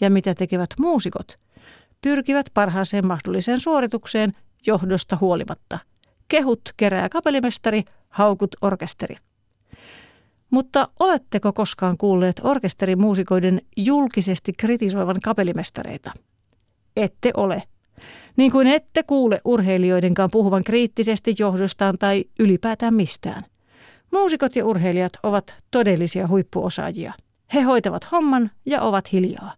E: Ja mitä tekevät muusikot? Pyrkivät parhaaseen mahdolliseen suoritukseen johdosta huolimatta – Kehut kerää kapelimestari, haukut orkesteri. Mutta oletteko koskaan kuulleet orkesterimuusikoiden julkisesti kritisoivan kapellimestareita? Ette ole. Niin kuin ette kuule urheilijoidenkaan puhuvan kriittisesti johdostaan tai ylipäätään mistään. Muusikot ja urheilijat ovat todellisia huippuosaajia. He hoitavat homman ja ovat hiljaa.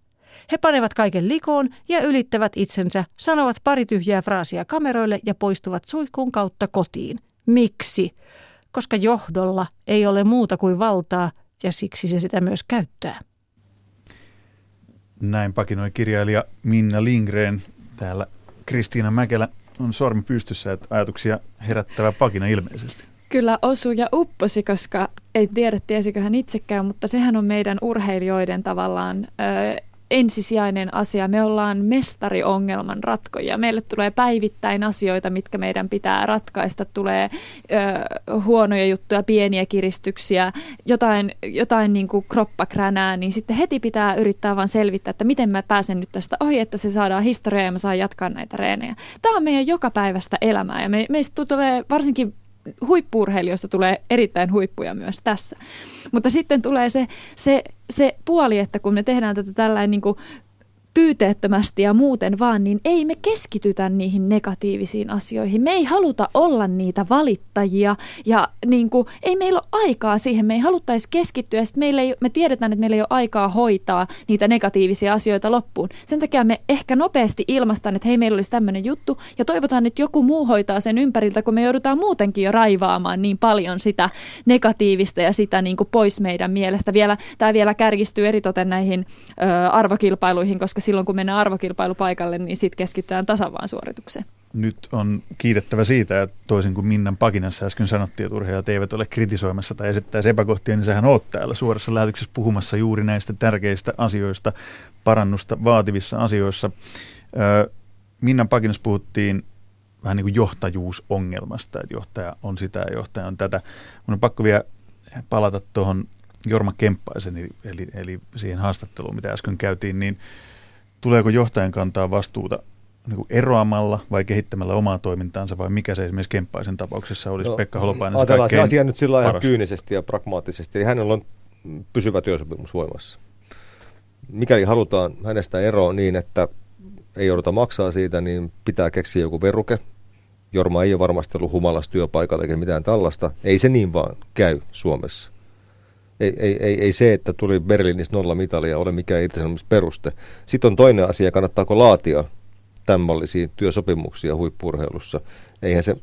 E: He panevat kaiken likoon ja ylittävät itsensä, sanovat pari tyhjää fraasia kameroille ja poistuvat suihkun kautta kotiin. Miksi? Koska johdolla ei ole muuta kuin valtaa ja siksi se sitä myös käyttää.
A: Näin pakinoi kirjailija Minna Lindgren. Täällä Kristiina Mäkelä on sormi pystyssä, että ajatuksia herättävä pakina ilmeisesti.
B: Kyllä osu ja upposi, koska ei tiedä tiesikö hän itsekään, mutta sehän on meidän urheilijoiden tavallaan ö, ensisijainen asia. Me ollaan mestariongelman ratkoja. Meille tulee päivittäin asioita, mitkä meidän pitää ratkaista. Tulee ö, huonoja juttuja, pieniä kiristyksiä, jotain, jotain niin kuin kroppakränää, niin sitten heti pitää yrittää vaan selvittää, että miten mä pääsen nyt tästä ohi, että se saadaan historiaa ja mä saan jatkaa näitä reenejä. Tämä on meidän jokapäiväistä elämää ja me, meistä tulee varsinkin huippuurheilijoista tulee erittäin huippuja myös tässä. Mutta sitten tulee se, se, se puoli, että kun me tehdään tätä tällainen niin kuin pyyteettömästi ja muuten vaan, niin ei me keskitytä niihin negatiivisiin asioihin. Me ei haluta olla niitä valittajia ja niin kuin, ei meillä ole aikaa siihen. Me ei haluttaisi keskittyä. Sitten meillä ei, me tiedetään, että meillä ei ole aikaa hoitaa niitä negatiivisia asioita loppuun. Sen takia me ehkä nopeasti ilmastaan, että hei, meillä olisi tämmöinen juttu ja toivotaan, että joku muu hoitaa sen ympäriltä, kun me joudutaan muutenkin jo raivaamaan niin paljon sitä negatiivista ja sitä niin kuin pois meidän mielestä. Vielä, tämä vielä kärjistyy eritoten näihin ö, arvokilpailuihin, koska silloin kun mennään arvokilpailupaikalle, niin sitten keskitytään tasavaan suoritukseen.
A: Nyt on kiitettävä siitä, että toisin kuin Minnan pakinassa äsken sanottiin, että urheilijat eivät ole kritisoimassa tai esittäisi epäkohtia, niin sähän oot täällä suorassa lähetyksessä puhumassa juuri näistä tärkeistä asioista, parannusta vaativissa asioissa. Minnan pakinassa puhuttiin vähän niin kuin johtajuusongelmasta, että johtaja on sitä ja johtaja on tätä. Mun on pakko vielä palata tuohon Jorma Kemppaisen, eli, eli, eli siihen haastatteluun, mitä äsken käytiin, niin tuleeko johtajan kantaa vastuuta niin kuin eroamalla vai kehittämällä omaa toimintaansa vai mikä se esimerkiksi Kemppaisen tapauksessa olisi no, Pekka Holopainen?
C: Ajatellaan se asia nyt sillä ihan kyynisesti ja pragmaattisesti. Eli hänellä on pysyvä työsopimus voimassa. Mikäli halutaan hänestä eroa niin, että ei jouduta maksaa siitä, niin pitää keksiä joku veruke. Jorma ei ole varmasti ollut humalassa työpaikalla eikä mitään tällaista. Ei se niin vaan käy Suomessa ei, ei, ei, ei se, että tuli Berliinissä nolla mitalia ole mikään irtisanomisperuste. Sitten on toinen asia, kannattaako laatia tämmöisiä työsopimuksia huippurheilussa. Eihän se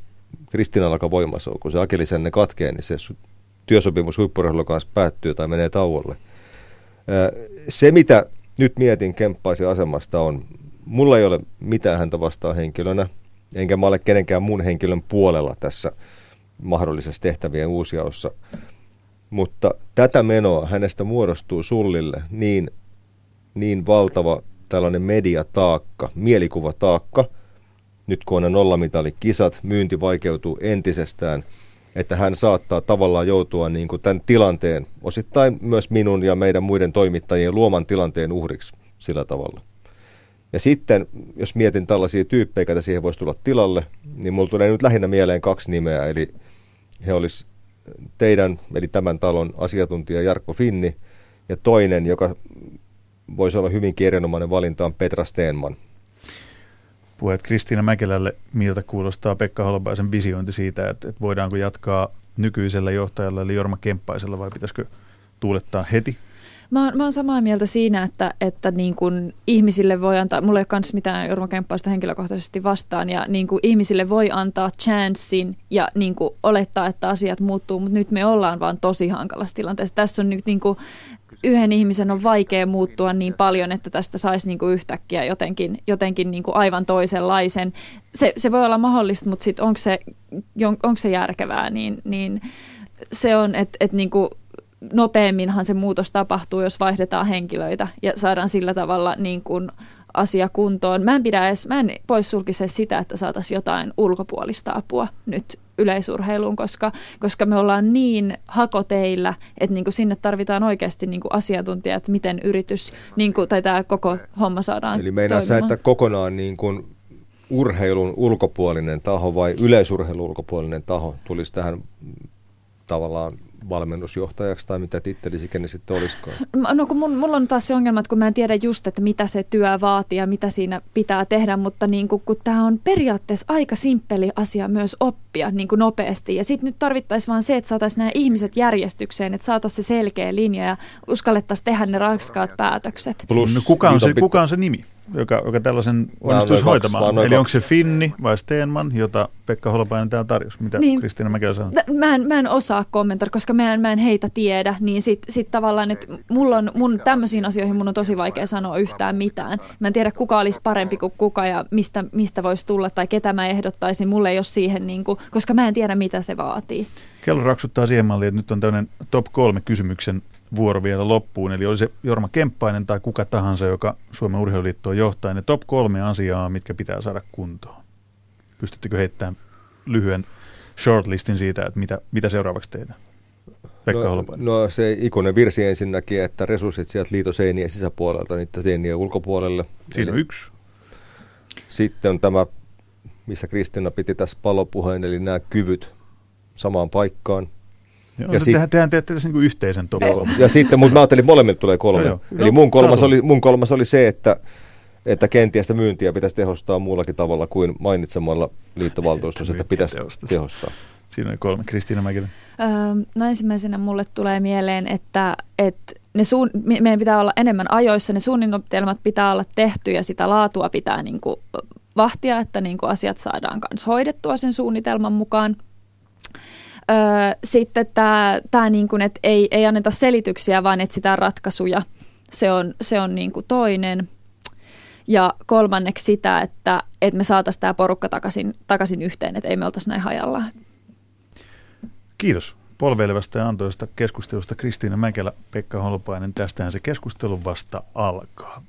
C: Kristinalakaan voimassa ole, kun se akilisenne katkee, niin se työsopimus huippurheilun kanssa päättyy tai menee tauolle. Se, mitä nyt mietin Kemppaisen asemasta on, mulla ei ole mitään häntä vastaan henkilönä, enkä mä ole kenenkään mun henkilön puolella tässä mahdollisessa tehtävien uusiaossa mutta tätä menoa hänestä muodostuu Sullille niin, niin valtava tällainen mediataakka, mielikuvataakka, nyt kun on kisat, myynti vaikeutuu entisestään, että hän saattaa tavallaan joutua niin kuin tämän tilanteen, osittain myös minun ja meidän muiden toimittajien luoman tilanteen uhriksi sillä tavalla. Ja sitten, jos mietin tällaisia tyyppejä, joita siihen voisi tulla tilalle, niin mulla tulee nyt lähinnä mieleen kaksi nimeä, eli he olisi teidän, eli tämän talon asiantuntija Jarkko Finni, ja toinen, joka voisi olla hyvin erinomainen valinta, on Petra Steenman.
A: Puheet Kristiina Mäkelälle, miltä kuulostaa Pekka Holopaisen visiointi siitä, että, että voidaanko jatkaa nykyisellä johtajalla, eli Jorma Kemppaisella, vai pitäisikö tuulettaa heti
B: Mä oon, mä oon samaa mieltä siinä, että, että niin kun ihmisille voi antaa, mulla ei ole kans mitään Jorma Kemppausta henkilökohtaisesti vastaan, ja niin kun ihmisille voi antaa chanssin ja niin kun olettaa, että asiat muuttuu, mutta nyt me ollaan vaan tosi hankalassa tilanteessa. Tässä on nyt niin kun, yhden ihmisen on vaikea muuttua niin paljon, että tästä saisi niin kuin yhtäkkiä jotenkin, jotenkin niin kuin aivan toisenlaisen. Se, se voi olla mahdollista, mutta sitten onko se, onko se järkevää, niin, niin se on, että et niin kuin nopeamminhan se muutos tapahtuu, jos vaihdetaan henkilöitä ja saadaan sillä tavalla niin kuin asia kuntoon. Mä en pidä edes, mä en poissulkise sitä, että saataisiin jotain ulkopuolista apua nyt yleisurheiluun, koska, koska me ollaan niin hakoteillä, että niin kuin sinne tarvitaan oikeasti niin kuin asiantuntijat, miten yritys niin kuin, tai tämä koko homma saadaan
C: Eli meinaa sä, että kokonaan niin kuin urheilun ulkopuolinen taho vai yleisurheilun ulkopuolinen taho tulisi tähän tavallaan valmennusjohtajaksi tai mitä tittelisi kenen sitten olisikaan?
B: No kun mun, mulla on taas se ongelma, että kun mä en tiedä just, että mitä se työ vaatii ja mitä siinä pitää tehdä, mutta niin kun, kun tämä on periaatteessa aika simppeli asia myös oppia niin kuin nopeasti. Ja sitten nyt tarvittaisiin vaan se, että saataisiin nämä ihmiset järjestykseen, että saataisiin se selkeä linja ja uskallettaisiin tehdä ne raskaat päätökset.
A: Plus, no, kuka, on se, kuka on se nimi? Joka, joka tällaisen onnistuisi hoitamaan. Eli onko se Finni vai Steenman, jota Pekka Holopainen täällä tarjosi? Mitä niin, Kristiina Mäkelä sanoi?
B: Mä en, mä en osaa kommentoida, koska mä en, mä en heitä tiedä. Niin sitten sit tavallaan, että mulla on, mun tämmöisiin asioihin mun on tosi vaikea sanoa yhtään mitään. Mä en tiedä, kuka olisi parempi kuin kuka ja mistä, mistä voisi tulla tai ketä mä ehdottaisin. Mulle ei ole siihen, niin kuin, koska mä en tiedä, mitä se vaatii.
A: Kello raksuttaa siihen malliin, että nyt on tämmöinen top kolme kysymyksen vuoro vielä loppuun. Eli oli se Jorma Kemppainen tai kuka tahansa, joka Suomen urheiluliittoon johtaa. Ne top kolme asiaa, mitkä pitää saada kuntoon. Pystyttekö heittämään lyhyen shortlistin siitä, että mitä, mitä seuraavaksi tehdään? Pekka
C: no, no se ikuinen virsi ensinnäkin, että resurssit sieltä liitoseinien sisäpuolelta niitä seinien ulkopuolelle.
A: Siinä on yksi.
C: Sitten on tämä, missä Kristina piti tässä palopuheen, eli nämä kyvyt samaan paikkaan –
A: Ja sit, tehdään, tehdään, tehdään niin kuin yhteisen top kolme.
C: Ja sitten, mutta mä ajattelin, molemmilta tulee kolme. No, Eli no, mun, kolmas oli, mun kolmas oli se, että, että kenties sitä myyntiä pitäisi tehostaa muullakin tavalla kuin mainitsemalla liittovaltuustossa, että pitäisi tehostaa.
A: Siinä oli kolme. Kristiina Mäkilä.
B: Öö, no ensimmäisenä mulle tulee mieleen, että, että ne suun, meidän pitää olla enemmän ajoissa, ne suunnitelmat pitää olla tehty ja sitä laatua pitää niin kuin vahtia, että niin kuin asiat saadaan myös hoidettua sen suunnitelman mukaan. Öö, sitten tämä, tämä niin kuin, että ei, ei anneta selityksiä, vaan etsitään ratkaisuja. Se on, se on niin kuin toinen. Ja kolmanneksi sitä, että, että me saataisiin tämä porukka takaisin, takaisin yhteen, että ei me oltaisi näin hajallaan.
A: Kiitos polveilevästä ja antoista keskustelusta Kristiina Mäkelä, Pekka Holopainen. Tästähän se keskustelu vasta alkaa.